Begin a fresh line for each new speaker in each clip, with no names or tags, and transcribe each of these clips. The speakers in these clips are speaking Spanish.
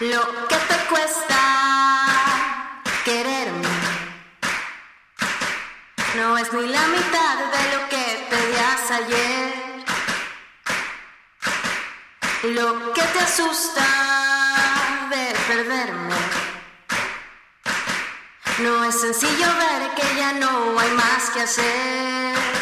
Lo que te cuesta quererme no es ni la mitad de lo que pedías ayer. Lo que te asusta de perderme no es sencillo ver que ya no hay más que hacer.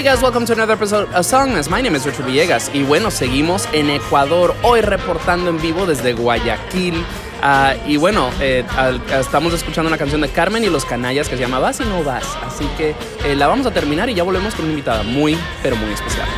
Hey guys, welcome to another episode of Songmas. My name is Richard Villegas y bueno, seguimos en Ecuador, hoy reportando en vivo desde Guayaquil. Ah, y bueno, eh, estamos escuchando una canción de Carmen y los Canallas que se llama Vas y no vas. Así que eh, la vamos a terminar y ya volvemos con una invitada muy, pero muy especial.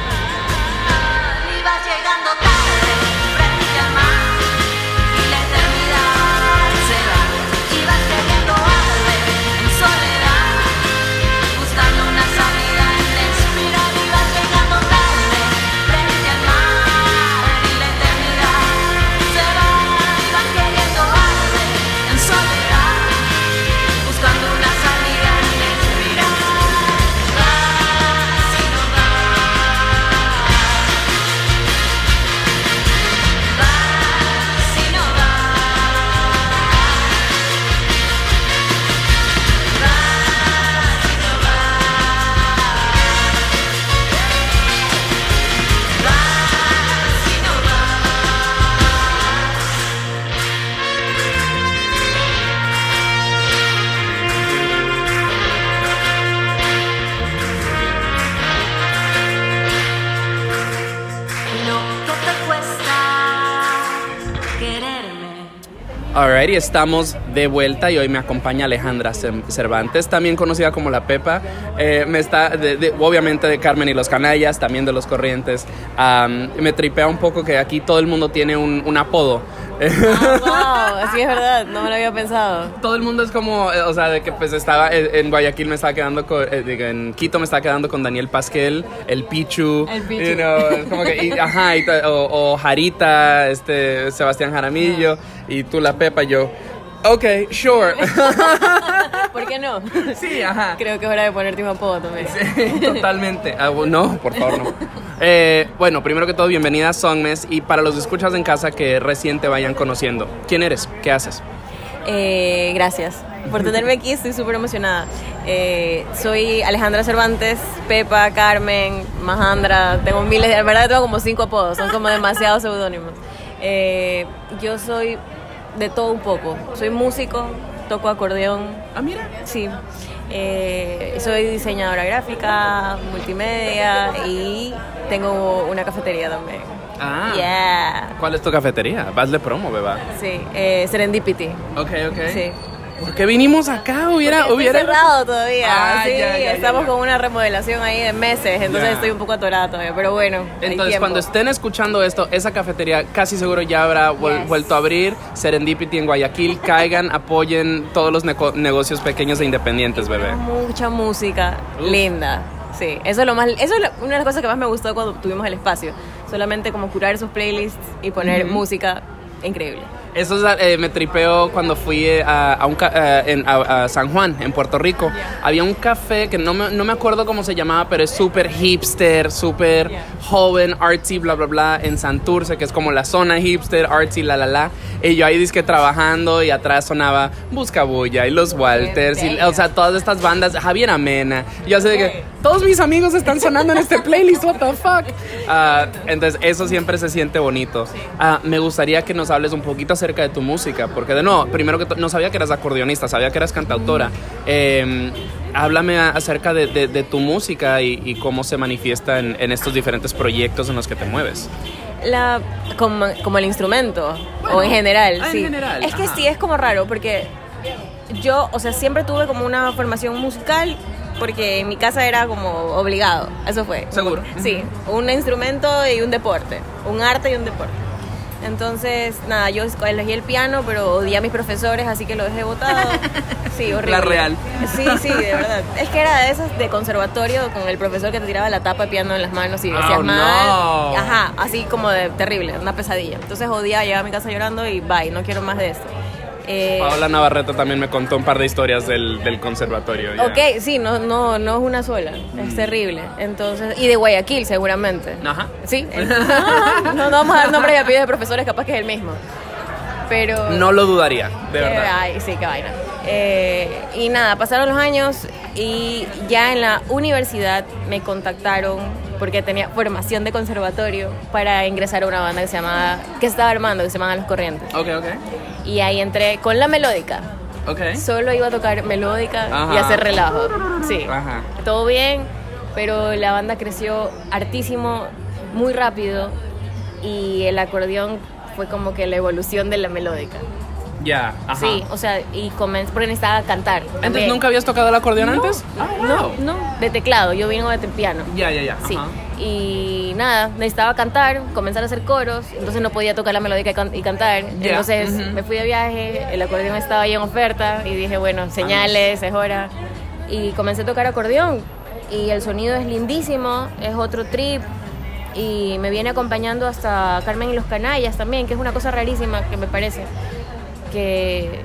Alrighty, estamos de vuelta y hoy me acompaña Alejandra Cervantes, también conocida como La Pepa. Eh, me está, de- de- obviamente, de Carmen y los Canallas, también de los Corrientes. Me tripea un poco que aquí todo el mundo tiene un apodo.
Wow, así es verdad, no me lo había pensado.
Todo el mundo es como, eh, o sea, de que pues estaba en, en Guayaquil me estaba quedando con, eh, en Quito me estaba quedando con Daniel Pasquel, el Pichu,
El Pichu.
you know, como que, y- ajá, y o, o Jarita, este, Sebastián Jaramillo, y tú la Pepa, yo, ok, sure.
¿Por qué no?
sí, ajá.
Creo que es hora de ponerte un apodo también.
Sí, totalmente. Ah, no, por favor, no. Eh, bueno, primero que todo, bienvenida a Songmes y para los escuchas en casa que recién te vayan conociendo. ¿Quién eres? ¿Qué haces?
Eh, gracias por tenerme aquí, estoy súper emocionada. Eh, soy Alejandra Cervantes, Pepa, Carmen, Majandra, tengo miles, de, en verdad tengo como cinco apodos, son como demasiados seudónimos. Eh, yo soy de todo un poco, soy músico, toco acordeón,
Ah, mira.
Sí. Eh, soy diseñadora gráfica, multimedia y tengo una cafetería también.
Ah.
Yeah.
¿Cuál es tu cafetería? Hazle promo, beba.
Sí, eh, Serendipity.
Ok, ok.
Sí.
¿Por qué vinimos acá? Hubiera,
Porque
hubiera.
Cerrado todavía.
Ah,
sí,
ya, ya,
estamos
ya,
con una remodelación ahí de meses, entonces estoy un poco atorada todavía, pero bueno. hay
Entonces,
tiempo.
cuando estén escuchando esto, esa cafetería casi seguro ya habrá
Yes.
vuelto a abrir. Serendipity en Guayaquil. Caigan, apoyen todos los negocios pequeños e independientes, bebé.
Mucha música
Uf.
linda. Sí, eso es lo más, eso es lo- una de las cosas que más me gustó cuando tuvimos el espacio. Solamente como curar esos playlists y poner música increíble.
Eso es, eh, me tripeo cuando fui eh, a, a un eh, en- a- a San Juan, en Puerto Rico. Había un café que no me, no me acuerdo cómo se llamaba, pero es súper hipster, súper
Yeah.
joven, artsy, bla, bla, bla, en Santurce, que es como la zona hipster, artsy, la, la, la. Y yo ahí disque trabajando y atrás sonaba Buscabulla y Los Walters, y, o sea, todas estas bandas, Javier Amena. Yo sé de que todos mis amigos están sonando en este playlist, what the fuck. Ah, entonces, eso siempre se siente bonito. Ah, me gustaría que nos hables un poquito acerca de tu música, porque de nuevo, primero que no sabía que eras acordeonista, sabía que eras cantautora. Eh, háblame acerca de, de- de tu música y, y cómo se manifiesta en, en estos diferentes proyectos en los que te mueves.
La, como, como el instrumento,
Bueno,
o en general,
ah, en
sí.
general,
es que
ajá.
sí, es como raro, porque yo, o sea, siempre tuve como una formación musical, porque en mi casa era como obligado, eso fue.
Seguro.
Sí, un instrumento y un deporte, un arte y un deporte. Entonces, nada, yo elegí el piano, pero odié a mis profesores, así que lo dejé botado. Sí, horrible.
La real.
Sí, sí, de verdad. Es que era de esas de conservatorio con el profesor que te tiraba la tapa de piano en las manos y decías
Oh,
mal.
no.
Ajá, así como de terrible, una pesadilla. Entonces odiaba, llegaba a mi casa llorando y bye, no quiero más de esto. Eh,
Paola Navarrete también me contó un par de historias del, del conservatorio. ya.
Ok, sí, no, no, no es una sola, es terrible. Entonces, y de Guayaquil seguramente.
Ajá.
Sí, no, no vamos a dar nombres y apellidos de profesores, capaz que es el mismo. Pero...
No lo dudaría, de
Eh,
verdad.
Ay, sí, qué vaina. Eh, y nada, pasaron los años y ya en la universidad me contactaron porque tenía formación de conservatorio para ingresar a una banda que se llamaba, que estaba armando, que se llamaba Los Corrientes.
Ok, ok.
Y ahí entré con la melódica.
Ok.
Solo iba a tocar melódica y hacer relajo. Sí.
Ajá.
Todo bien, pero la banda creció hartísimo, muy rápido y el acordeón fue como que la evolución de la melódica.
Ya, ajá.
Sí, o sea, y comencé porque necesitaba cantar.
Entonces,
también.
¿nunca habías tocado el acordeón
No,
antes? Ah,
No,
wow.
no, de teclado, yo vine de piano.
Ya, ya, ya.
Sí,
ajá.
y nada, necesitaba cantar, comenzar a hacer coros, entonces no podía tocar la melódica y, can- y cantar. Entonces me fui de viaje, el acordeón estaba ahí en oferta y dije, bueno, señales, es hora. Y comencé a tocar acordeón y el sonido es lindísimo, es otro trip y me viene acompañando hasta Carmen y los Canallas también, que es una cosa rarísima que me parece. Que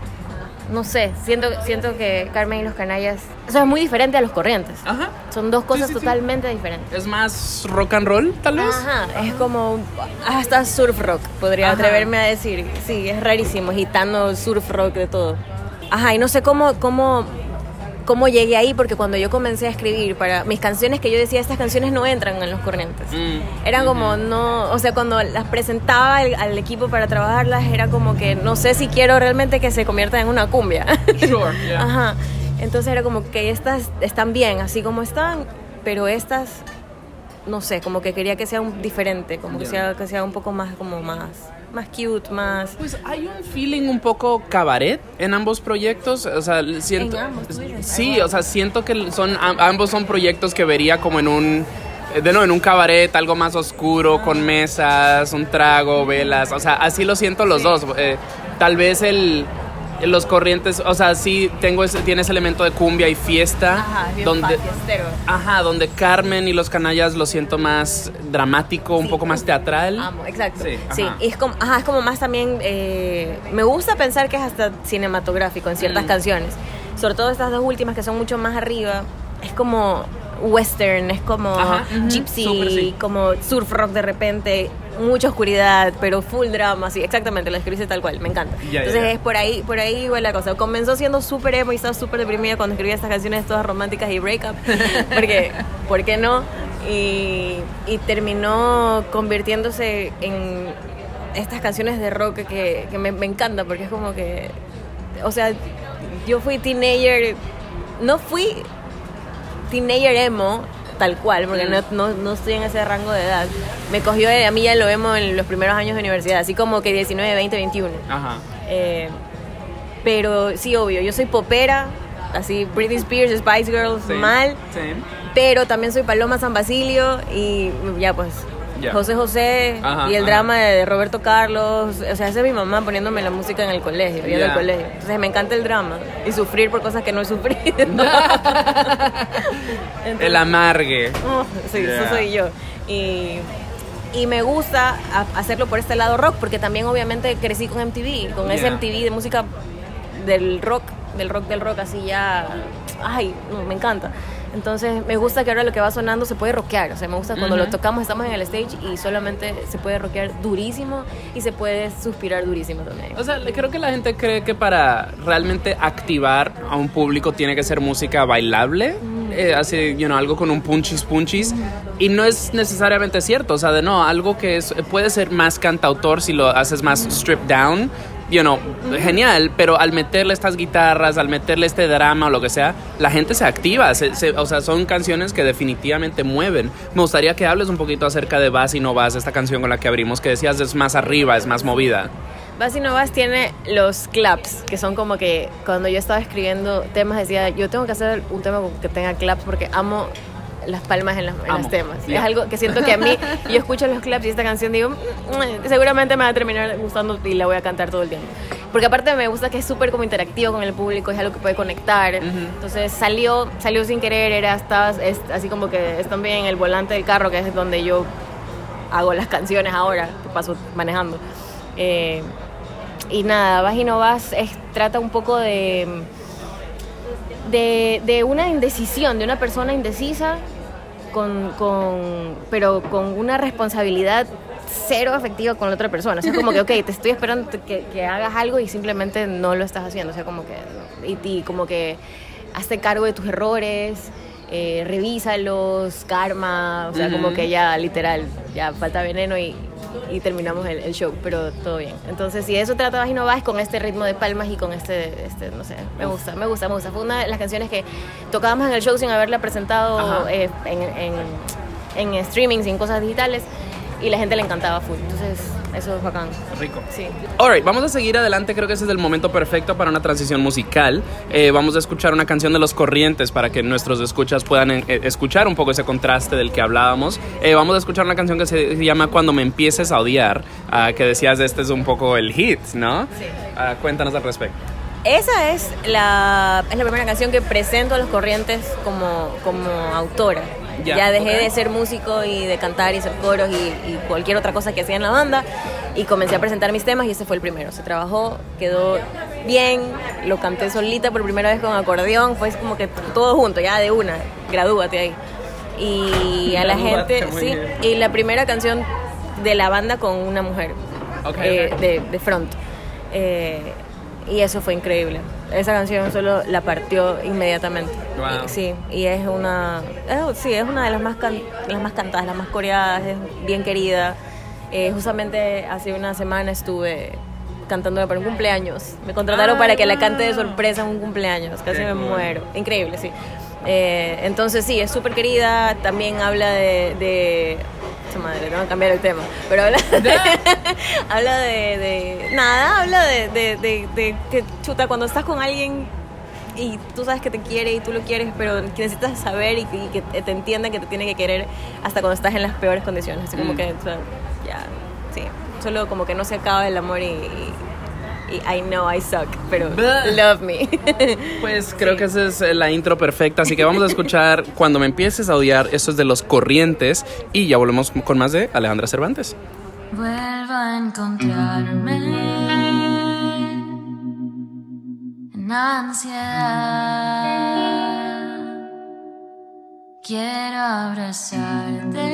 no sé, siento, siento que Carmen y los Canallas, eso es muy diferente a los corrientes.
Ajá.
Son dos cosas
sí, sí.
totalmente diferentes.
¿Es más rock and roll, tal vez?
Ajá, es como hasta surf rock, podría
Ajá.
atreverme a decir. Sí, es rarísimo, gitano, surf rock, de todo. Ajá, y no sé cómo, cómo, cómo llegué ahí, porque cuando yo comencé a escribir para mis canciones, que yo decía, estas canciones no entran en los corrientes.
Mm.
Eran como, no, o sea, cuando las presentaba al, al equipo para trabajarlas, era como que no sé si quiero realmente que se conviertan en una cumbia.
Sure, yeah.
Ajá. Entonces era como que estas están bien, así como están, pero estas, no sé, como que quería que sea un diferente, como que sea, que sea un poco más, como más, más cute, más...
Pues hay un feeling un poco cabaret en ambos proyectos, o sea, siento
En ambos.
Sí, o sea, siento que son am- ambos son proyectos que vería como en un eh, de nuevo en un cabaret, algo más oscuro con mesas, un trago, velas, o sea, así lo siento los dos. Eh, tal vez el los corrientes, o sea, sí tengo ese, tiene ese elemento de cumbia y fiesta
Ajá, bien
donde. Ajá, donde Carmen y los canallas lo siento más dramático, un
Sí.
poco más teatral.
Amo, exacto.
Sí,
y es como, ajá, es como más también, eh, me gusta pensar que es hasta cinematográfico en ciertas
Mm.
canciones. Sobre todo estas dos últimas que son mucho más arriba, es como western, es como
Ajá,
gypsy,
sí.
como surf rock de repente, mucha oscuridad, pero full drama, sí, exactamente, lo escribiste tal cual, me encanta.
Ya,
Entonces
ya.
es por ahí, por ahí va la cosa. Comenzó siendo súper emo y estaba súper deprimida cuando escribía estas canciones todas románticas y breakup, porque, ¿por qué no? Y, y terminó convirtiéndose en estas canciones de rock que, que me, me encanta, porque es como que, o sea, yo fui teenager, no fui teenager emo tal cual, porque no, no, no estoy en ese rango de edad. Me cogió, de- a mí ya lo emo en los primeros años de universidad, así como que 19, 20, 21.
Ajá.
Eh, pero sí, obvio, yo soy popera, así Britney Spears, Spice Girls,
Sí,
mal,
Sí.
pero también soy Paloma San Basilio y ya pues José José
Ajá,
y el
ajá.
drama de Roberto Carlos, o sea, esa es mi mamá poniéndome la música en el colegio, yendo
Ya.
al colegio. Entonces me encanta el drama y sufrir por cosas que no he sufrido.
El amargue.
Oh, sí,
Yeah.
eso soy yo. Y, y me gusta hacerlo por este lado rock, porque también obviamente crecí con MTV, con ese
Yeah.
MTV de música del rock, del rock del rock, así ya. Ay, no, me encanta. Entonces me gusta que ahora lo que va sonando se puede rockear. O sea, me gusta cuando
Ujú.
lo tocamos, estamos en el stage y solamente se puede rockear durísimo y se puede suspirar durísimo también.
O sea, creo que la gente cree que para realmente activar a un público tiene que ser música bailable, eh, así, you know, algo con un punchis punchis, y no es necesariamente cierto, o sea, de no, algo que es, puede ser más cantautor si lo haces más stripped down, you know, genial, pero al meterle estas guitarras, al meterle este drama o lo que sea, la gente se activa, se- se- o sea, son canciones que definitivamente mueven. Me gustaría que hables un poquito acerca de Vas y No Vas, esta canción con la que abrimos, que decías es más arriba, es más movida.
Vas y no vas tiene los claps, que son como que cuando yo estaba escribiendo temas decía, yo tengo que hacer un tema que tenga claps porque amo las palmas en, las- en los temas.
Ya.
Es algo que siento que a mí, yo escucho los claps y esta canción digo, "Mm, seguramente me va a terminar gustando y la voy a cantar todo el tiempo. Porque aparte me gusta que es súper como interactivo con el público, es algo que puede conectar. Entonces salió, salió sin querer, era hasta, es así como que es también el volante del carro, que es donde yo hago las canciones ahora, que paso manejando. Eh, y nada, Vas y no vas es, trata un poco de, de, de una indecisión, de una persona indecisa, con, con, pero con una responsabilidad cero afectiva con la otra persona. O sea, como que, ok, te estoy esperando que, que hagas algo y simplemente no lo estás haciendo. O sea, como que, y, y como que hazte cargo de tus errores, eh, revísalos, karma, o sea, como que ya literal, ya falta veneno y, y terminamos el, el show, pero todo bien. Entonces, si de eso trata Vas y no vas con este ritmo de palmas y con este, este, no sé, me gusta, me gusta, me gusta. Fue una de las canciones que tocábamos en el show sin haberla presentado eh, en, en, en streaming, sin cosas digitales, y la gente le encantaba full. Entonces, eso es bacán.
Rico.
Sí.
Alright, vamos a seguir adelante. Creo que ese es el momento perfecto para una transición musical. Eh, vamos a escuchar una canción de Los Corrientes para que nuestros escuchas puedan eh, escuchar un poco ese contraste del que hablábamos. Eh, vamos a escuchar una canción que se llama Cuando me empieces a odiar, ah, que decías este es un poco el hit, ¿no?
Sí.
Ah, cuéntanos al respecto.
Esa es la, es la primera canción que presento a los corrientes como, como autora.
Ya,
Ya, dejé de ser músico y de cantar y hacer coros y, y cualquier otra cosa que hacía en la banda y comencé a presentar mis temas y ese fue el primero. Se trabajó, quedó bien, lo canté solita por primera vez con acordeón, fue como que todo junto, ya de una, gradúate ahí. Y a la
Gradúate,
gente, sí,
bien.
y la primera canción de la banda con una mujer eh, de, de front. Eh, y eso fue increíble. Esa canción solo la partió inmediatamente.
Wow.
Y- sí, y es una, sí, es una de las más, can- las más cantadas, las más coreadas, es bien querida. Eh, justamente hace una semana estuve cantándola para un cumpleaños. Me contrataron
Ah,
para que la cante de sorpresa en un cumpleaños. Casi me
cool.
muero. Increíble, sí. Eh, entonces sí, es súper querida. También habla de... de madre, tengo que cambiar el tema. Pero habla de, habla de, de- Nada, habla de, de, de- de que chuta, cuando estás con alguien y tú sabes que te quiere y tú lo quieres, pero que necesitas saber y, que- y que te entienda que te tiene que querer hasta cuando estás en las peores condiciones. Así como
Mm.
que, o sea, ya, sí. Solo como que no se acaba el amor y, y- y I know I suck, pero love me.
Pues creo que esa es eh, la intro perfecta, así que vamos a escuchar Cuando me empieces a odiar, eso es de Los Corrientes y ya volvemos con más de Alejandra Cervantes.
Vuelvo a encontrarme en ansiedad. Quiero abrazarte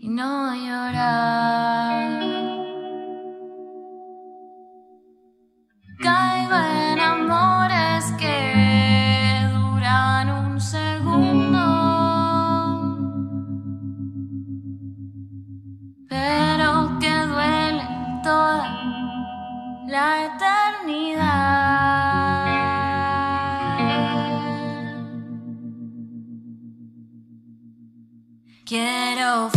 y no llorar. Toda la eternidad. Quiero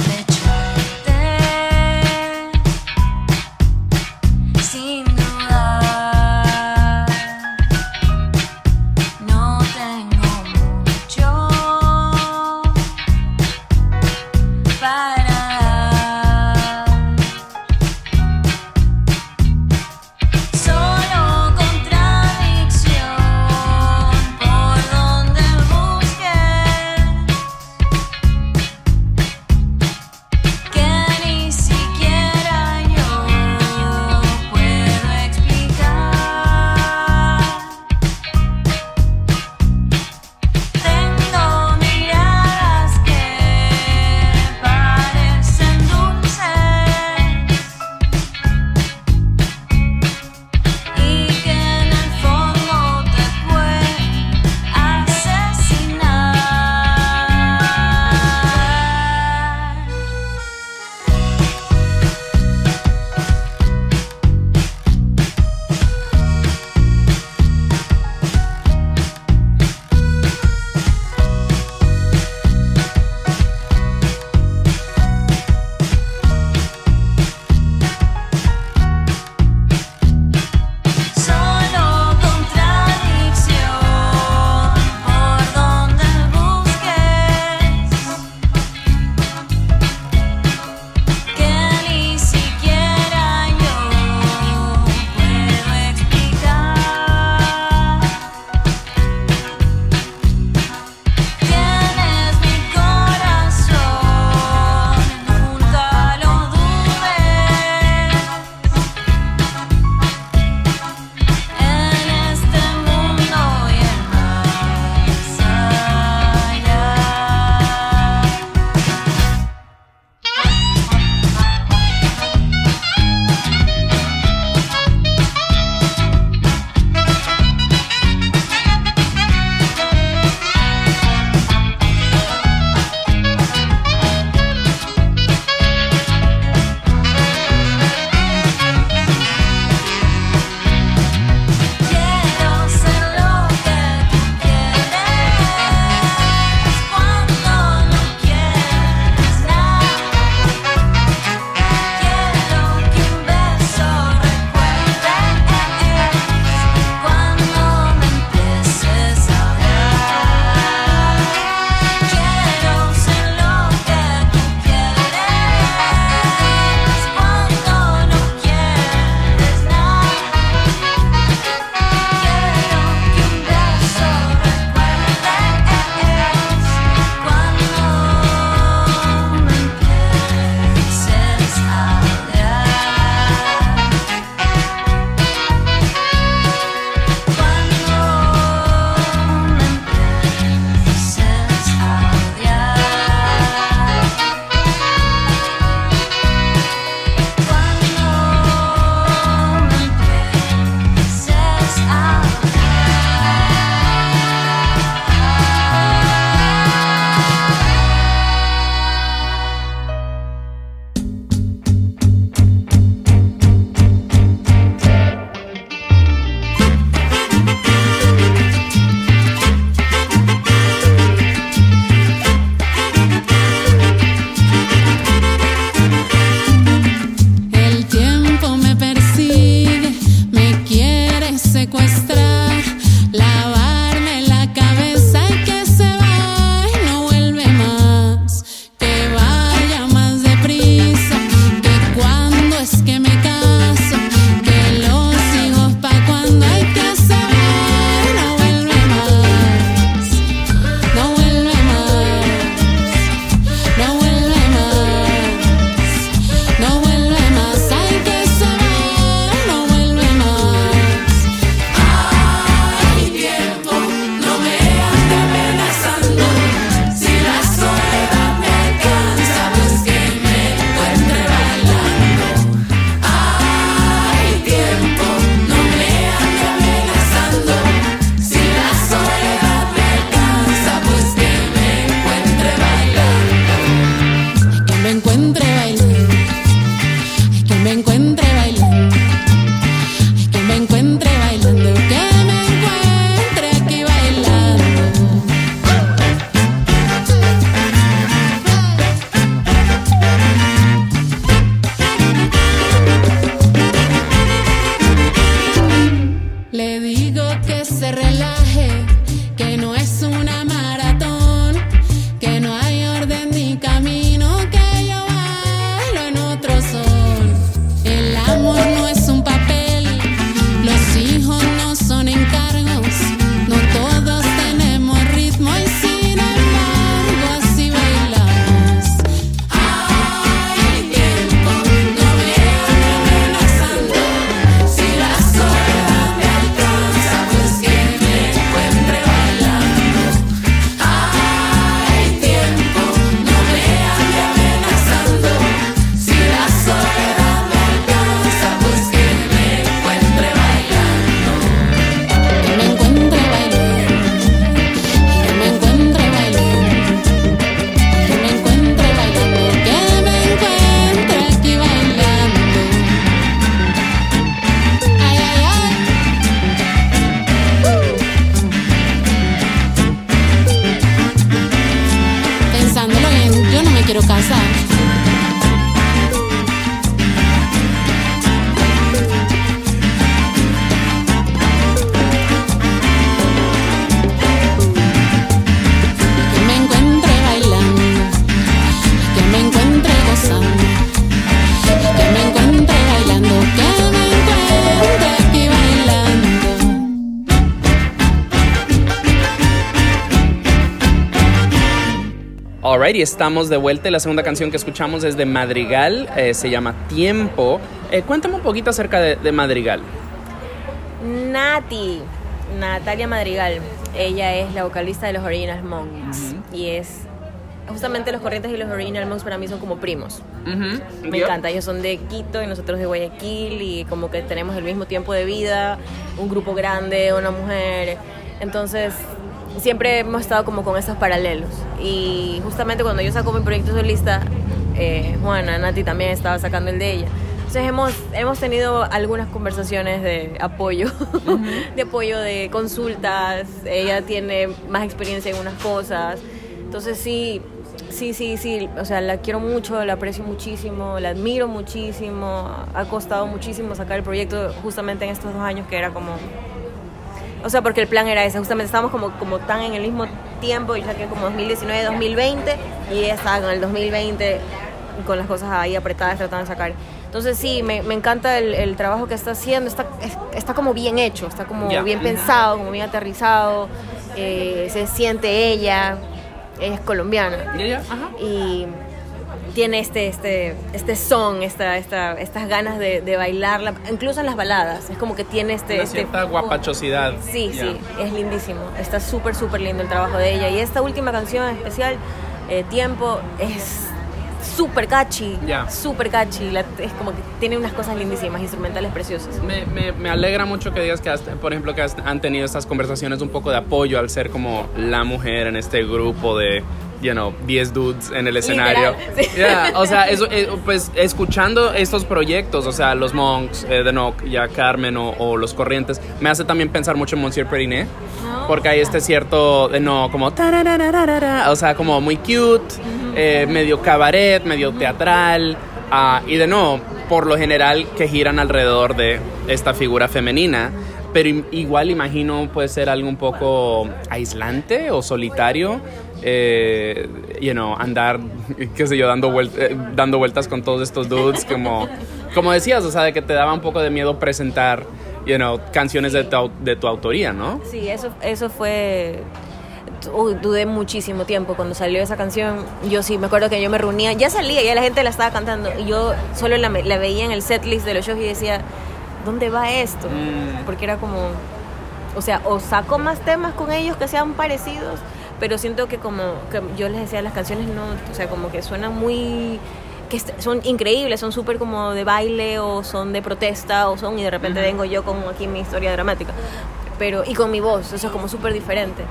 Alrighty, estamos de vuelta. y La segunda canción que escuchamos es de Madrigal, eh, se llama Tiempo. Eh, cuéntame un poquito acerca de, de Madrigal.
Nati, Natalia Madrigal. Ella es la vocalista de los Original Monks. Y es. Justamente los Corrientes y los Original Monks para mí son como primos. Me encanta, ellos son de Quito y nosotros de Guayaquil y como que tenemos el mismo tiempo de vida, un grupo grande, una mujer. Entonces, siempre hemos estado como con esos paralelos. Y justamente cuando yo saco mi proyecto solista, eh, Juana, Nati también estaba sacando el de ella. Entonces hemos, hemos tenido algunas conversaciones de apoyo, de apoyo de consultas. Ella tiene más experiencia en unas cosas. Entonces sí, sí, sí, sí. O sea, la quiero mucho, la aprecio muchísimo, la admiro muchísimo. Ha costado muchísimo sacar el proyecto justamente en estos dos años que era como o sea, porque el plan era ese, justamente estábamos como, como tan en el mismo tiempo, yo saqué como 2019, 2020, y ella estaba con el 2020 con las cosas ahí apretadas tratando de sacar. Entonces sí, me, me encanta el, el trabajo que está haciendo, está, es- está como bien hecho, está como bien pensado, como bien aterrizado, eh, se siente ella, ella es colombiana. Y tiene este este este son esta, esta estas ganas de, de bailarla incluso en las baladas es como que tiene este
Una
este
cierta guapachosidad.
sí sí es lindísimo está súper súper lindo el trabajo de ella y esta última canción en especial eh, tiempo es súper catchy
Ya.
súper catchy la- es como que tiene unas cosas lindísimas instrumentales preciosas
Me, me, me alegra mucho que digas que, has- por ejemplo, que has- han tenido estas conversaciones un poco de apoyo al ser como la mujer en este grupo de, you know, 10 dudes en el escenario.
Sí.
Yeah, o sea, eso, eh, pues escuchando estos proyectos, o sea, los Monks, eh, The Knock, ya Carmen o, o Los Corrientes, me hace también pensar mucho en Monsieur Periné. Porque hay este cierto, de no, como, o sea, como muy cute, eh, medio cabaret, medio teatral, ah, y de no, por lo general que giran alrededor de esta figura femenina, pero igual imagino puede ser algo un poco aislante o solitario, eh, you know, andar, qué sé yo, dando, eh, dando vueltas con todos estos dudes, como, como decías, o sea, de que te daba un poco de miedo presentar, you know, canciones de tu, de tu autoría, ¿no?
Sí, eso, eso fue... Uy, dudé muchísimo tiempo cuando salió esa canción. Yo sí, me acuerdo que yo me reunía, ya salía, ya la gente la estaba cantando. Y yo solo la veía en el setlist de los shows y decía, ¿dónde va esto?
Mm.
Porque era como, o sea, o saco más temas con ellos que sean parecidos, pero siento que como que yo les decía, las canciones no, o sea, como que suenan muy que son increíbles, son súper como de baile o son de protesta o son y de repente vengo yo con aquí mi historia dramática. Pero y con mi voz, eso es como súper diferente.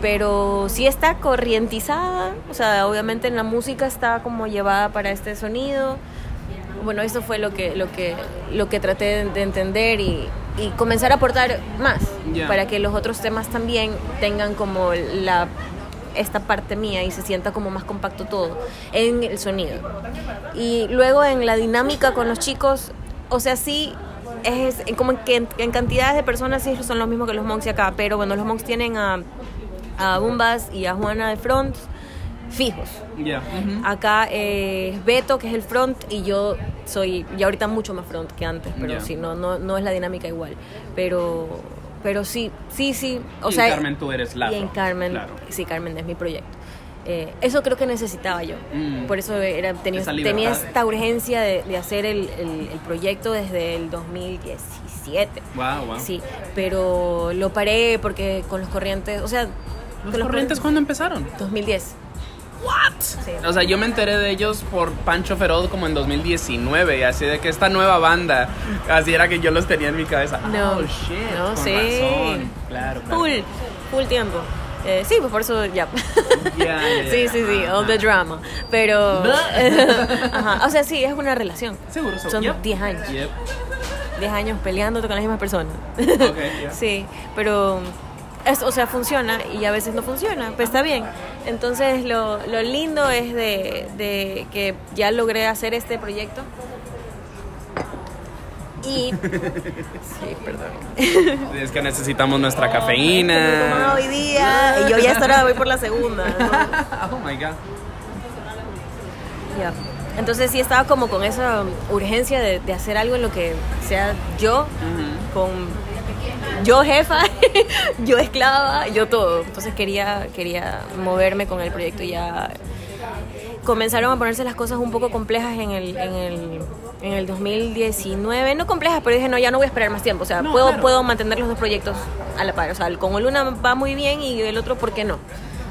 Pero sí está corrientizada, o sea, obviamente en la música está como llevada para este sonido. Bueno, eso fue lo que lo que lo que traté de, de entender y, y comenzar a aportar más
Ya.
para que los otros temas también tengan como la esta parte mía y se sienta como más compacto todo en el sonido. Y luego en la dinámica con los chicos, o sea, sí, es como en, que en, en cantidades de personas sí son los mismos que los monks acá, pero bueno, los monks tienen a, a Bumbas y a Juana de front fijos.
Ya.
Acá eh, es Beto, que es el front, y yo soy, y ahorita mucho más front que antes, pero
Ya.
sí, no, no, no es la dinámica igual. Pero, pero sí, sí, sí. O
Y en
sea,
Carmen tú eres la
Y en Carmen,
claro.
sí, Carmen es mi proyecto. Eh, eso creo que necesitaba yo.
Mm.
Por eso era, tenía, tenía esta urgencia de, de hacer el, el- el proyecto desde el 2017.
Wow, wow.
Sí, pero lo paré porque con los corrientes, o sea,
¿Los corrientes cuándo empezaron?
2010.
What?
Sí.
O sea, yo me enteré de ellos por Pancho Feroz como en 2019 y así de que esta nueva banda, así era que yo los tenía en mi cabeza.
No.
oh, shit,
No, sí.
razón. Claro, claro.
Full, full tiempo. Eh, sí, pues por eso ya.
Ya, ya.
Sí, sí, sí, all the drama. Pero. Ajá. O sea, sí, es una relación.
Seguro.
Son
Yep.
10 años.
Yep.
10 años peleándote con las mismas personas.
Ok, ya.
Sí, pero. Es, o sea, funciona y a veces no funciona, pues está bien. Entonces, lo, lo lindo es de, de que ya logré hacer este proyecto. Y. Sí, perdón.
Es que necesitamos nuestra cafeína.
hoy día y yo ya esta hora voy por la segunda. ¿no?
oh my god.
Ya. Entonces sí estaba como con esa urgencia de, de hacer algo en lo que sea yo, con yo jefa, yo esclava, yo todo. Entonces quería, quería moverme con el proyecto y ya comenzaron a ponerse las cosas un poco complejas en el, en el, en el 2019. No complejas, pero dije, no, ya no voy a esperar más tiempo. O sea,
No,
puedo,
claro.
puedo mantener los dos proyectos a la par. O sea, el con el una va muy bien y el otro, ¿por qué no?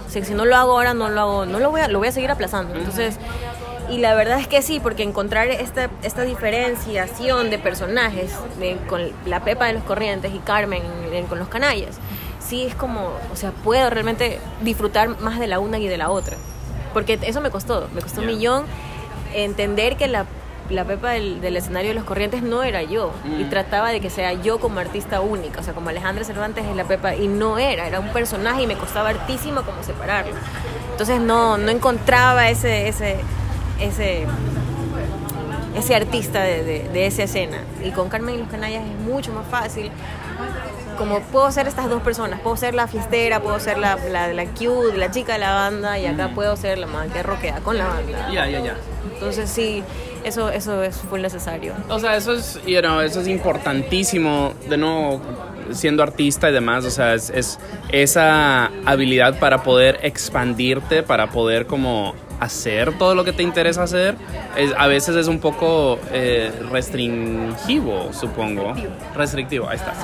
O sea, si no lo hago ahora, no lo hago, no lo voy a, lo voy a seguir aplazando. Entonces, y la verdad es que sí, porque encontrar esta, esta diferenciación de personajes de- con la Pepa de los Corrientes y Carmen en- con los canallas, sí es como, o sea, puedo realmente disfrutar más de la una y de la otra. Porque eso me costó, me costó un
Ya.
millón entender que la, la Pepa del, del escenario de los Corrientes no era yo. Y
Mm.
trataba de que sea yo como artista única, o sea, como Alejandra Cervantes es la Pepa, y no era, era un personaje y me costaba hartísimo como separarlo. Entonces no, no encontraba ese, ese, ese, ese artista de, de, de esa escena. Y con Carmen y los Canallas es mucho más fácil. Como puedo ser estas dos personas, puedo ser la fiestera, puedo ser la, la, la cute, la chica de la banda, y acá puedo ser la man que roquea con la banda.
Ya, ya, ya.
Entonces sí, eso, eso es full necesario.
O sea, eso es, you know, eso es importantísimo, de nuevo, siendo artista y demás, o sea, es, es esa habilidad para poder expandirte, para poder como hacer todo lo que te interesa hacer, es, a veces es un poco eh, restringivo, supongo. Restrictivo, ahí estás.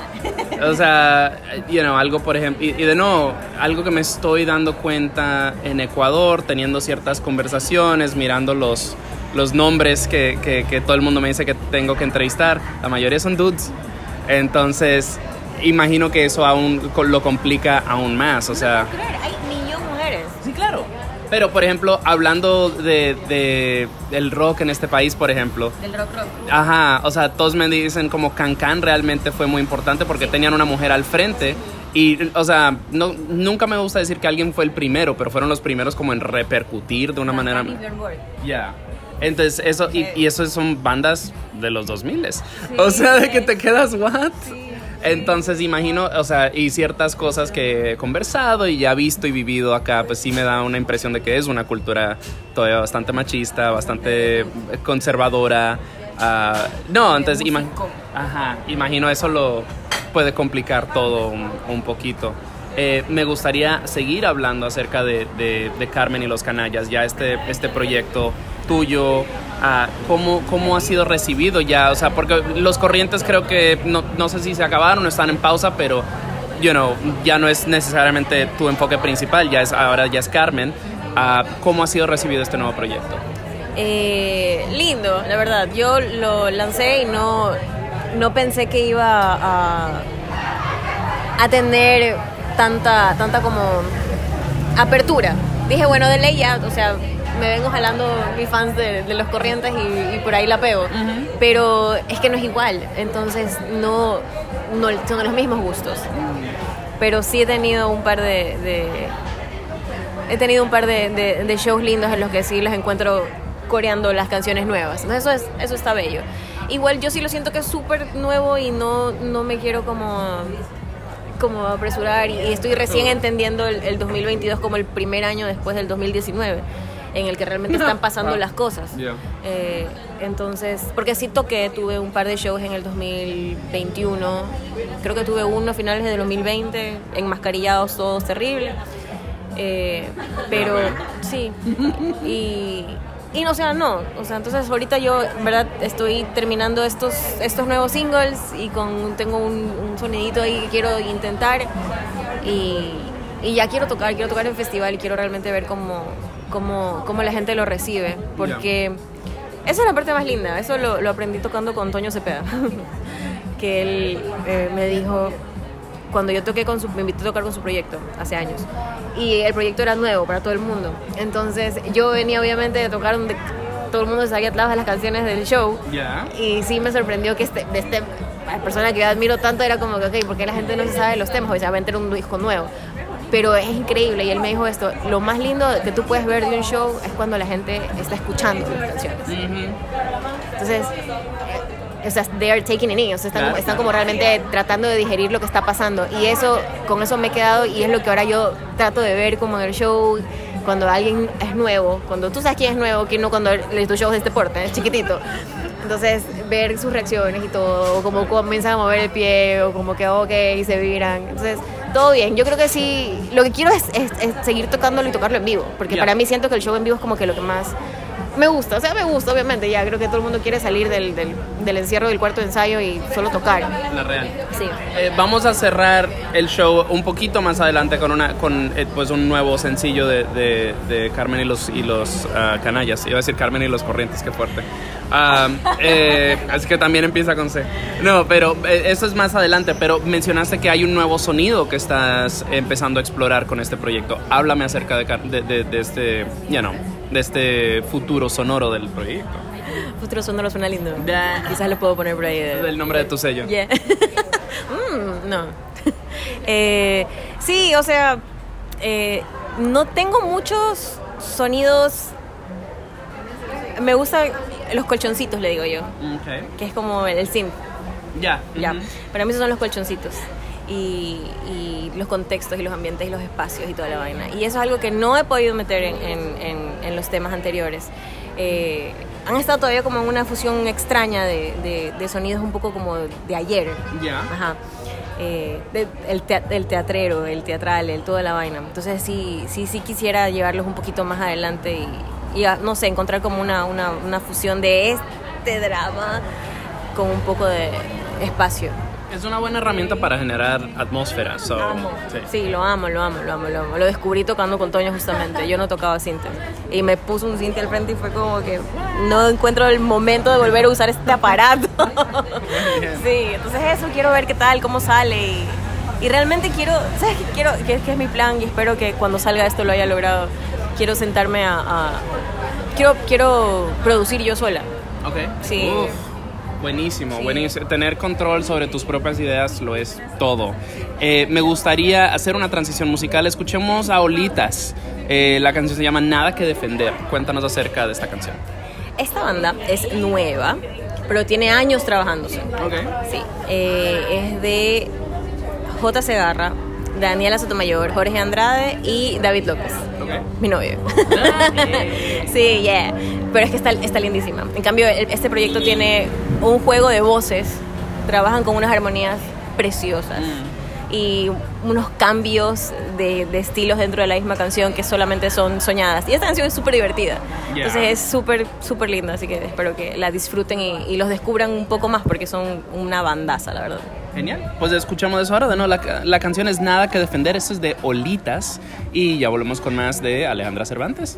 O sea, you know, algo por ejemplo, y, y de nuevo, algo que me estoy dando cuenta en Ecuador, teniendo ciertas conversaciones, mirando los, los nombres que, que, que todo el mundo me dice que tengo que entrevistar, la mayoría son dudes. Entonces, imagino que eso aún lo complica aún más, o sea...
Hay
Pero, por ejemplo, hablando de, de- del rock en este país, por ejemplo,
Del rock rock.
Ajá, o sea, todos me dicen como Cancan realmente fue muy importante porque tenían una mujer al frente. Y, o sea, no, nunca me gusta decir que alguien fue el primero, pero fueron los primeros como en repercutir de una manera... Ya. Entonces, eso, y, y eso son bandas de los 2000 O sea, de que te quedas, ¿what? Entonces, imagino, o sea, y ciertas cosas que he conversado y ya visto y vivido acá, pues sí me da una impresión de que es una cultura todavía bastante machista, bastante conservadora. ah, no, entonces, ima- ajá, imagino eso lo puede complicar todo un, un poquito. Eh, me gustaría seguir hablando acerca de, de- de Carmen y los Canallas, ya este, este proyecto tuyo, ¿cómo, ¿cómo ha sido recibido ya? O sea, porque los corrientes creo que no, no sé si se acabaron o están en pausa, pero you know, ya no es necesariamente tu enfoque principal, ya es, ahora ya es Carmen. Ah, ¿Cómo ha sido recibido este nuevo proyecto?
Eh, lindo, la verdad. Yo lo lancé y no, no pensé que iba a, a tener tanta, tanta como apertura. Dije, bueno, de ley ya, o sea, me vengo jalando mis fans de, de los corrientes y, y por ahí la pego. Pero es que no es igual, entonces no, no son los mismos gustos. Pero sí he tenido un par de, de- he tenido un par de, de- de shows lindos en los que sí los encuentro coreando las canciones nuevas. Entonces eso, es, eso está bello. Igual yo sí lo siento que es súper nuevo y no, no me quiero como como apresurar y, y estoy recién entendiendo el, el 2022 como el primer año después del 2019 en el que realmente están pasando
Wow.
las cosas.
Yeah.
Eh, entonces, porque sí toqué, tuve un par de shows en el 2021, creo que tuve uno a finales del 2020, enmascarillados todos terribles. Eh, pero sí, y, y no, o sea, no, o sea, entonces ahorita yo, en verdad, estoy terminando estos, estos nuevos singles y con, tengo un, un sonidito ahí que quiero intentar y, y ya quiero tocar, quiero tocar en festival y quiero realmente ver cómo, cómo, cómo la gente lo recibe, porque esa es la parte más linda, eso lo, lo aprendí tocando con Toño Cepeda, que él eh, me dijo, cuando yo toqué con su, me invitó a tocar con su proyecto hace años, y el proyecto era nuevo para todo el mundo, entonces yo venía obviamente de tocar donde todo el mundo sabía todas las canciones del show, y sí me sorprendió que este, de este la persona que yo admiro tanto era como que, ok, ¿por qué la gente no se sabe los temas? Obviamente era un disco nuevo. Pero es increíble, y él me dijo esto, lo más lindo que tú puedes ver de un show es cuando la gente está escuchando las canciones. Entonces, eh, o sea, they are taking it in, o sea, están,
Claro,
están
claro.
como realmente tratando de digerir lo que está pasando. Y eso, con eso me he quedado y es lo que ahora yo trato de ver como en el show, cuando alguien es nuevo, cuando tú sabes quién es nuevo, quién no, cuando el- tu show es este porte, es chiquitito. Entonces, ver sus reacciones y todo, o como comienzan a mover el pie, o como que, ok, se viran. Entonces, todo bien. Yo creo que sí, lo que quiero es, es- es seguir tocándolo y tocarlo en vivo, porque para mí siento que el show en vivo es como que lo que más me gusta. O sea, me gusta, obviamente, ya creo que todo el mundo quiere salir del, del, del encierro del cuarto de ensayo y solo tocar.
La real.
Sí.
Eh, vamos a cerrar el show un poquito más adelante con una con eh, pues un nuevo sencillo de, de- de Carmen y los y los ah, canallas. Iba a decir Carmen y los corrientes, qué fuerte. Ah, eh, es que también empieza con C. No, pero eh, eso es más adelante. Pero mencionaste que hay un nuevo sonido que estás empezando a explorar con este proyecto. Háblame acerca de, de- de este, ya no, de este futuro sonoro del proyecto.
Futuro sonoro suena lindo.
Ya.
Quizás lo puedo poner por ahí.
Es
De...
el nombre de tu sello.
Yeah. Mm, no. Eh, sí, o sea, eh, no tengo muchos sonidos. Me gustan los colchoncitos, le digo yo,
Ok.
que es como el, synth.
Ya.
Ya. Para mí esos son los colchoncitos. Y, y los contextos y los ambientes y los espacios y toda la vaina. Y eso es algo que no he podido meter en, en- en- en los temas anteriores. Eh, han estado todavía como en una fusión extraña de, de- de sonidos un poco como de ayer.
Ya.
Ajá. Eh, de- el, tea- el teatrero, el teatral, el toda la vaina. Entonces sí, sí, sí quisiera llevarlos un poquito más adelante y, y a- no sé, encontrar como una, una, una fusión de este drama con un poco de espacio.
Es una buena herramienta para generar atmósfera. So,
Amo.
sí.
Sí, lo amo, lo amo, lo amo, lo amo. Lo descubrí tocando con Toño justamente. Yo no tocaba cinta. Y me puso un cinta al frente y fue como que no encuentro el momento de volver a usar este aparato. sí, entonces eso, quiero ver qué tal, cómo sale. Y, y realmente quiero, ¿sabes qué quiero? Que, que es mi plan y espero que cuando salga esto lo haya logrado. Quiero sentarme a... a- quiero, quiero producir yo sola.
Ok.
Sí.
Uf, buenísimo,
Sí.
buenísimo. Tener control sobre tus propias ideas lo es todo. Eh, me gustaría hacer una transición musical. Escuchemos a Olitas. Eh, la canción se llama Nada que defender. Cuéntanos acerca de esta canción.
Esta banda es nueva, pero tiene años trabajándose.
Ok.
Sí, eh, es de J. Segarra, Daniela Sotomayor, Jorge Andrade y David López,
Ok.
mi novio. sí, yeah. Pero es que está, está lindísima. En cambio, el- este proyecto tiene un juego de voces, trabajan con unas armonías preciosas. Y unos cambios de, de estilos dentro de la misma canción que solamente son soñadas. Y esta canción es súper divertida.
Ya.
Entonces es súper, súper linda. Así que espero que la disfruten y, y los descubran un poco más porque son una bandaza, la verdad.
Genial. Pues escuchamos eso ahora. De nuevo, la, la canción es Nada que defender. Esto es de Olitas. Y ya volvemos con más de Alejandra Cervantes.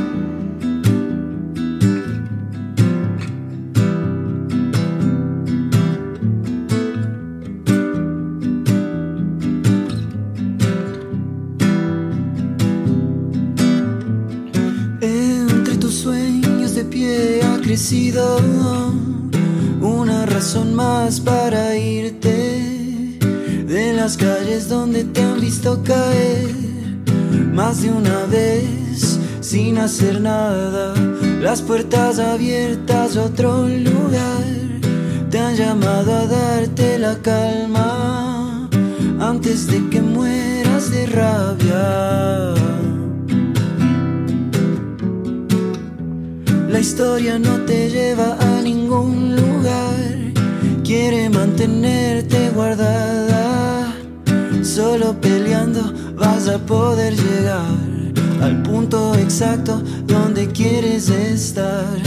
Más de una vez sin hacer nada. Las puertas abiertas a otro lugar te han llamado a darte la calma antes de que mueras de rabia. La historia no te lleva a ningún lugar, quiere mantenerte guardada. Solo peleando vas a poder llegar al punto exacto donde quieres estar.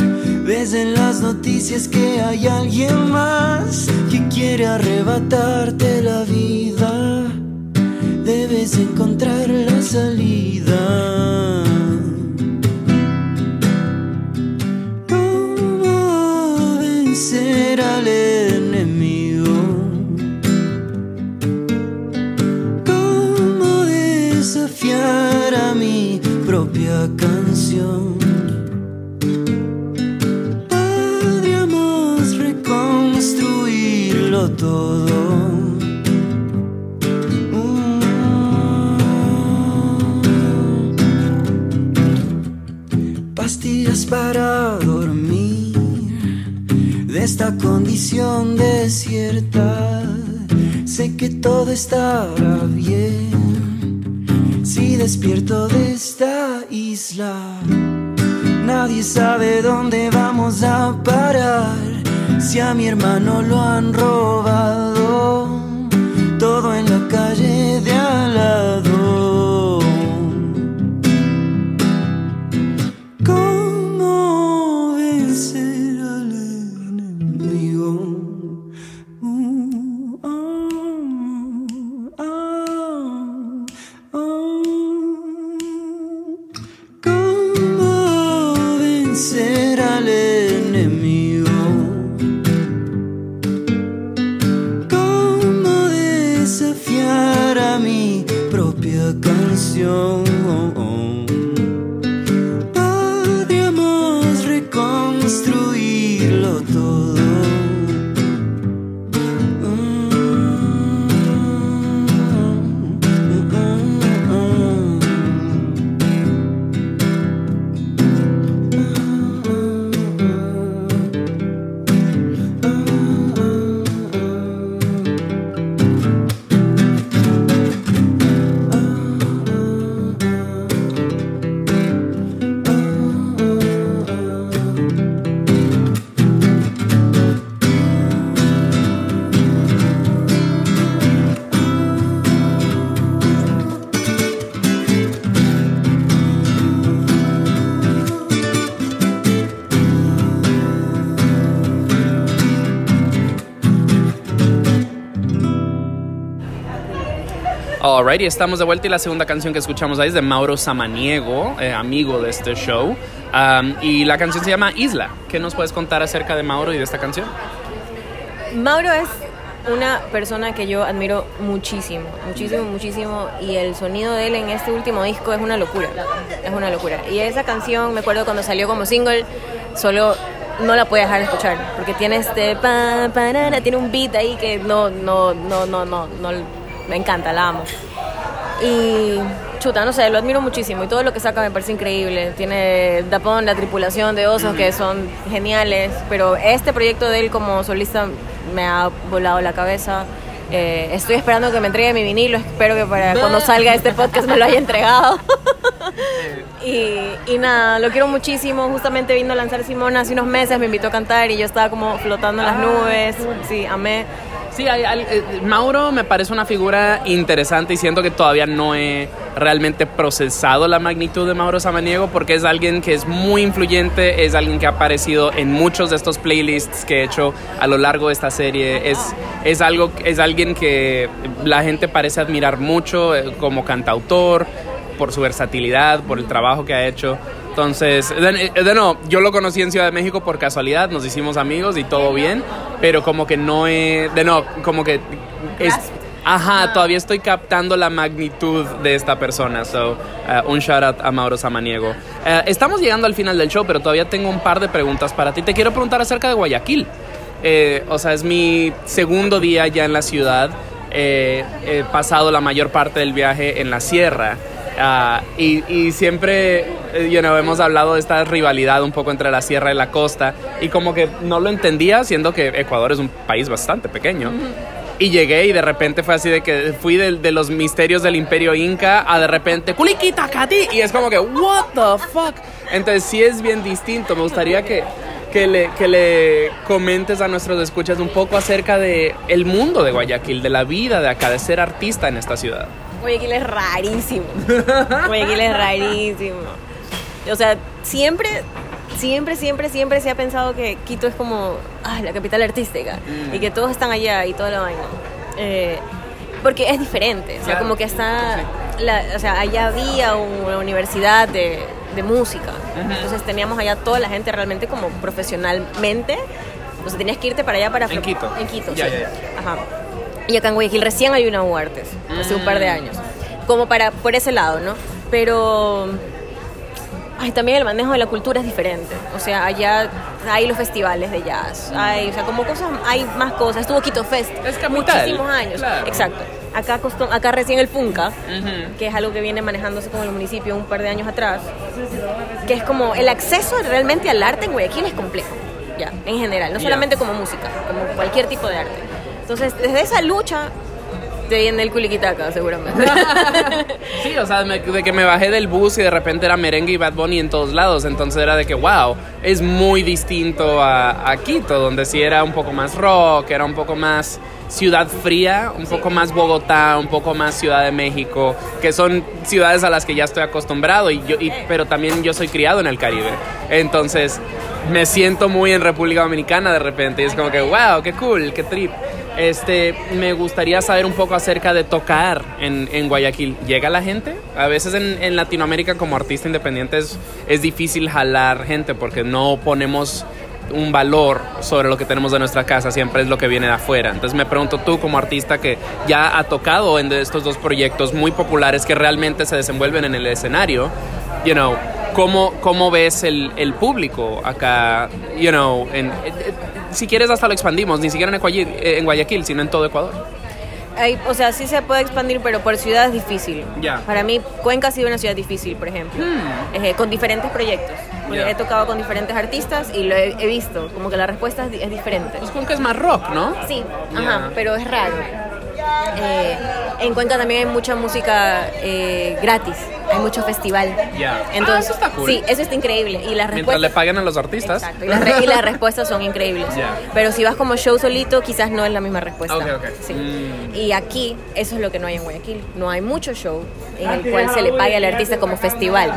Ves en las noticias que hay alguien más que quiere arrebatarte la vida. Debes encontrar la salida. ¿Cómo vencer al canción? Podríamos reconstruirlo todo. Mm. Pastillas para dormir de esta condición desierta. Sé que todo estará bien si despierto de esta isla. Nadie sabe dónde vamos a parar. Si a mi hermano lo han robado,
Alrighty, estamos de vuelta y la segunda canción que escuchamos ahí es de Mauro Samaniego, eh, amigo de este show. Um, y la canción se llama Isla. ¿Qué nos puedes contar acerca de Mauro y de esta canción?
Mauro es una persona que yo admiro muchísimo, muchísimo, muchísimo. Y el sonido de él en este último disco es una locura. Es una locura. Y esa canción, me acuerdo cuando salió como single, solo no la puedo dejar de escuchar. Porque tiene este. Pa, parara, tiene un beat ahí que no, no, no, no, no, no. Me encanta, la amo. Y chuta, no sé, lo admiro muchísimo y todo lo que saca me parece increíble. Tiene Dapón, la tripulación de osos que son geniales, pero este proyecto de él como solista me ha volado la cabeza. Eh, estoy esperando que me entregue mi vinilo, espero que para cuando salga este podcast me lo haya entregado. y, y nada, lo quiero muchísimo. Justamente vino a lanzar Simona hace unos meses, me invitó a cantar y yo estaba como flotando en las nubes. Sí, amé.
Sí, eh, Mauro me parece una figura interesante y siento que todavía no he realmente procesado la magnitud de Mauro Samaniego porque es alguien que es muy influyente, es alguien que ha aparecido en muchos de estos playlists que he hecho a lo largo de esta serie, es, es, algo, es alguien que la gente parece admirar mucho eh, como cantautor, por su versatilidad, por el trabajo que ha hecho. Entonces, de, de no, yo lo conocí en Ciudad de México por casualidad, nos hicimos amigos y todo bien, pero como que no he, de no, como que es, ajá, todavía estoy captando la magnitud de esta persona. So, uh, un shout out a Mauro Samaniego. Uh, estamos llegando al final del show, pero todavía tengo un par de preguntas para ti. Te quiero preguntar acerca de Guayaquil. Eh, o sea, es mi segundo día ya en la ciudad. Eh, he pasado la mayor parte del viaje en la sierra. Ah, y, y siempre, eh, you know, hemos hablado de esta rivalidad un poco entre la sierra y la costa. Y como que no lo entendía, siendo que Ecuador es un país bastante pequeño. Y llegué y de repente fue así de que fui de, de los misterios del imperio inca a de repente Kulikita Kati y es como que what the fuck. Entonces sí es bien distinto. Me gustaría que, que, le, que le comentes a nuestros escuchas un poco acerca de el mundo de Guayaquil, de la vida de acá, de ser artista en esta ciudad.
Guayaquil es rarísimo. Guayaquil es rarísimo. O sea, siempre, siempre, siempre, siempre se ha pensado que Quito es como ah, la capital artística y que todos están allá y toda la vaina. Eh, porque es diferente. O sea, como que está. la- o sea, allá había una universidad de, de música. Entonces teníamos allá toda la gente realmente como profesionalmente. O sea, tenías que irte para allá para.
En Quito.
En Quito,
Ya,
sí.
ya, ya.
Ajá. Y acá en Guayaquil recién hay una UARTES, hace un par de años. Como para, por ese lado, ¿no? Pero ay, también el manejo de la cultura es diferente. O sea, allá hay los festivales de jazz, hay, o sea, como cosas, hay más cosas. Estuvo Quito Fest
Es capital,
muchísimos años.
claro.
Exacto. Acá, costó- acá recién el Funca, que es algo que viene manejándose con el municipio un par de años atrás, que es como el acceso realmente al arte en Guayaquil es complejo, ya, en general, no solamente como música, como cualquier tipo de arte. Entonces, desde esa lucha te viene el culiquitaca, seguramente.
Sí, o sea, de que me bajé del bus y de repente era merengue y Bad Bunny en todos lados. Entonces era de que, wow, es muy distinto a, a Quito, donde sí era un poco más rock, era un poco más ciudad fría, un poco más Bogotá, un poco más Ciudad de México, que son ciudades a las que ya estoy acostumbrado, y yo, y- pero también yo soy criado en el Caribe. Entonces me siento muy en República Dominicana de repente y es como que, wow, qué cool, qué trip. Este, me gustaría saber un poco acerca de tocar en, en Guayaquil. ¿Llega la gente? A veces en, en Latinoamérica como artista independiente es, es difícil jalar gente porque no ponemos un valor sobre lo que tenemos de nuestra casa, siempre es lo que viene de afuera. Entonces me pregunto tú como artista que ya ha tocado en estos dos proyectos muy populares que realmente se desenvuelven en el escenario, you know, ¿cómo, cómo ves el, el público acá, you know, en, eh, eh, si quieres hasta lo expandimos, ni siquiera en Guayaquil, en Guayaquil sino en todo Ecuador.
Hay- o sea, sí se puede expandir, pero por ciudad es difícil.
Ya.
Para mí, Cuenca ha sido una ciudad difícil, por ejemplo, Eh, con diferentes proyectos. He tocado con diferentes artistas y lo he, he visto, como que la respuesta es, di- es diferente.
Pues Cuenca es más rock, ¿no?
Sí, ajá, pero es raro. Eh, en Cuenca también hay mucha música eh, gratis, hay mucho festival.
Ya. Ah,
Entonces,
eso está cool.
Sí, eso está increíble. Y las
Mientras
respuestas...
le paguen a los artistas.
Exacto, y las, re- y las respuestas son increíbles. Pero si vas como show solito, quizás no es la misma respuesta. Sí.
Mm.
Y aquí, eso es lo que no hay en Guayaquil. No hay mucho show en el cual se le pague al artista como festival.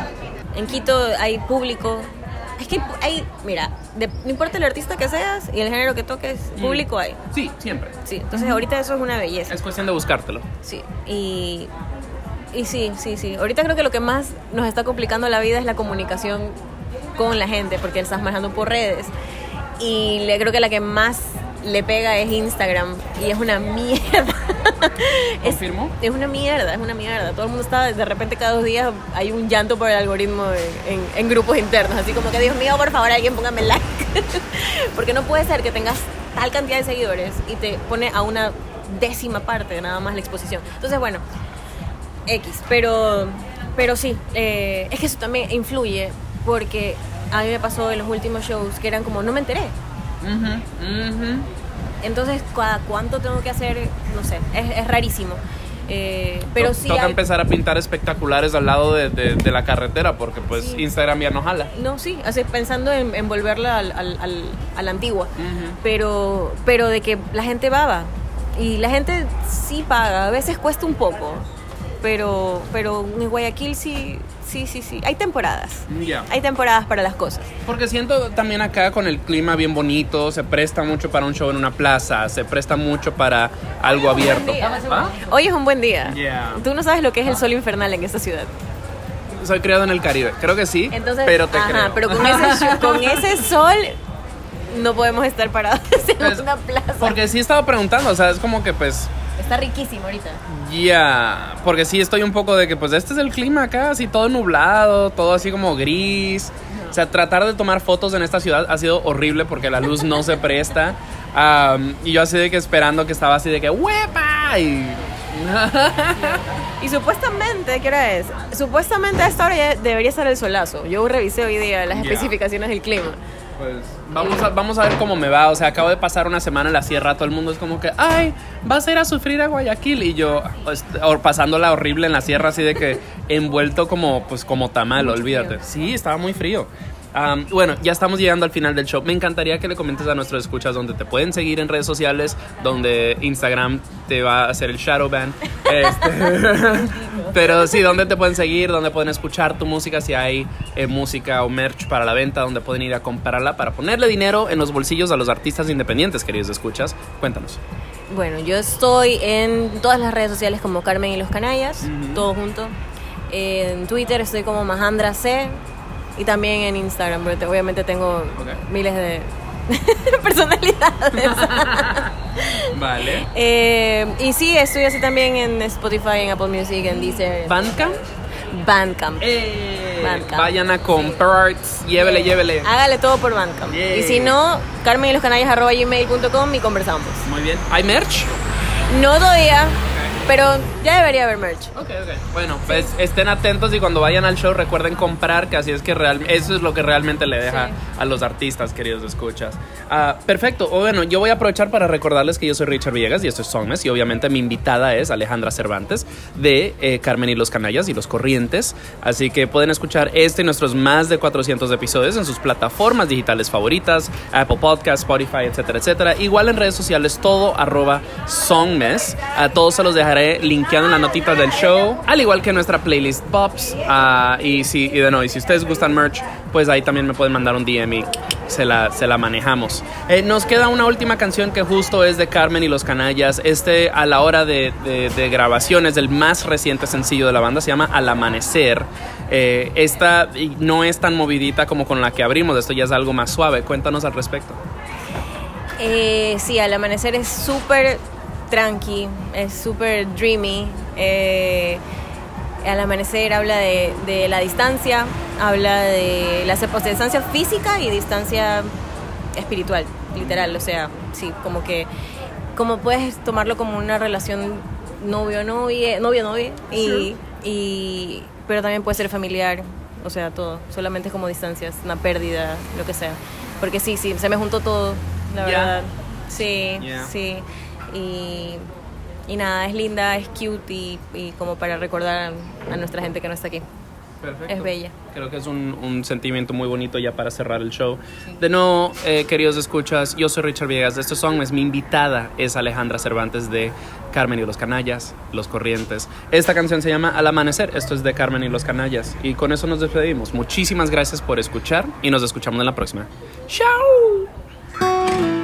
En Quito hay público Es que hay, mira, de- no importa el artista que seas y el género que toques, público hay.
Sí, siempre.
Sí, entonces ahorita eso es una belleza.
Es cuestión de buscártelo.
Sí, y, y sí, sí, sí. Ahorita creo que lo que más nos está complicando la vida es la comunicación con la gente, porque estás manejando por redes. Y le, creo que la que más le pega es Instagram, y es una mierda. es,
¿Confirmo?
es una mierda, es una mierda. Todo el mundo está, de repente cada dos días hay un llanto por el algoritmo en, en- en grupos internos, así como que Dios mío, por favor, alguien póngame like. porque no puede ser que tengas tal cantidad de seguidores y te pone a una décima parte de nada más la exposición. Entonces, bueno, X, pero, pero sí, eh, es que eso también influye porque a mí me pasó en los últimos shows que eran como, no me enteré. Entonces, ¿cada cuánto tengo que hacer? No sé, es, es rarísimo. Eh, pero
To-
sí
Toca
hay-
empezar a pintar espectaculares al lado de, de- de la carretera porque pues
Sí.
Instagram ya no jala.
No, sí, así, pensando en, en volverla al, al- al- a la antigua. pero, pero de que la gente baba. Y la gente sí paga, a veces cuesta un poco. Pero, pero en Guayaquil sí, sí, sí, sí. Hay temporadas.
Ya.
Hay temporadas para las cosas.
Porque siento también acá con el clima bien bonito, se presta mucho para un show en una plaza, se presta mucho para algo abierto. ¿Ah?
Hoy es un buen día.
Yeah.
Tú no sabes lo que es el sol infernal en esta ciudad.
Soy criado en el Caribe, creo que sí,
Entonces,
pero te
ajá,
creo.
pero con ese, con ese sol no podemos estar parados en
Pues,
una plaza.
Porque sí estaba preguntando, o sea, es como que pues
Está riquísimo ahorita.
Ya, porque sí estoy un poco de que pues este es el clima acá, así todo nublado, todo así como gris. O sea, tratar de tomar fotos en esta ciudad ha sido horrible porque la luz no se presta. Am, y yo así de que esperando que estaba así de que ¡huepa! Y...
Y supuestamente, ¿qué hora es? Supuestamente a esta hora ya debería estar el solazo. Yo revisé hoy día las
Ya.
especificaciones del clima.
Pues vamos a, vamos a ver cómo me va. O sea, acabo de pasar una semana en la sierra, todo el mundo es como que, ay, vas a ir a sufrir a Guayaquil. Y yo, pues, pasándola horrible en la sierra, así de que envuelto como, pues, como tamal, olvídate. Sí, estaba muy frío. Bueno, ya estamos llegando al final del show. Me encantaría que le comentes a nuestros escuchas donde te pueden seguir en redes sociales, donde Instagram te va a hacer el shadow ban. Este, pero sí, donde te pueden seguir, donde pueden escuchar tu música, si hay eh, música o merch para la venta, donde pueden ir a comprarla para ponerle dinero en los bolsillos a los artistas independientes, queridos escuchas. Cuéntanos.
Bueno, yo estoy en todas las redes sociales como Carmen y los Canallas, todo junto. En Twitter estoy como Majandra C y también en Instagram, porque te- obviamente tengo miles de personalidades.
Vale.
Eh, y sí, estoy así también en Spotify, en Apple Music, en Deezer,
Bandcamp.
Bandcamp.
Eh,
Bandcamp.
Vayan a comprar, llévele, llévele.
Hágale todo por Bandcamp.
Yeah.
Y si no, Carmen y los canallas arroba gmail.com y conversamos.
Muy bien. ¿Hay merch?
No todavía, pero ya debería haber merch.
Ok, ok. Bueno, pues estén atentos y cuando vayan al show recuerden comprar, que así es que real, eso es lo que realmente le deja
Sí.
a los artistas, queridos escuchas. Ah, perfecto. O bueno, yo voy a aprovechar para recordarles que yo soy Richard Villegas y esto es Songmes y obviamente mi invitada es Alejandra Cervantes de eh, Carmen y los Canallas y los Corrientes. Así que pueden escuchar este y nuestros más de 400 episodios en sus plataformas digitales favoritas, Apple Podcasts, Spotify, etcétera, etcétera. Igual en redes sociales, todo arroba Songmes. A todos se los dejaré linkeando en las notitas del show, al igual que nuestra playlist Pops. Ah, y, si, de nuevo, y si ustedes gustan merch, pues ahí también me pueden mandar un DM y se la, se la manejamos. Eh, nos queda una última canción que justo es de Carmen y los Canallas. Este, a la hora de, de, de grabación, es del más reciente sencillo de la banda, se llama Al Amanecer. Eh, esta no es tan movidita como con la que abrimos, esto ya es algo más suave. Cuéntanos al respecto.
Eh, sí, al amanecer es súper tranqui, es súper dreamy. Eh, al amanecer habla de, de la distancia, habla de la distancia física y distancia espiritual, literal. O sea, sí, como que como puedes tomarlo como una relación novio-novia, novio-novia, y, y, pero también puede ser familiar, o sea, todo. Solamente es como distancias, una pérdida, lo que sea. Porque sí, sí, se me juntó todo, la verdad. Sí, sí. Y, y nada, es linda, es cute y, y como para recordar a, a nuestra gente que no está aquí.
Perfecto.
Es bella.
Creo que es un, un sentimiento muy bonito ya para cerrar el show. De nuevo, eh, queridos escuchas, yo soy Richard Villegas de estos songs. Mi invitada es Alejandra Cervantes de Carmen y los Canallas, Los Corrientes. Esta canción se llama Al Amanecer. Esto es de Carmen y los Canallas. Y con eso nos despedimos. Muchísimas gracias por escuchar y nos escuchamos en la próxima. ¡Chao!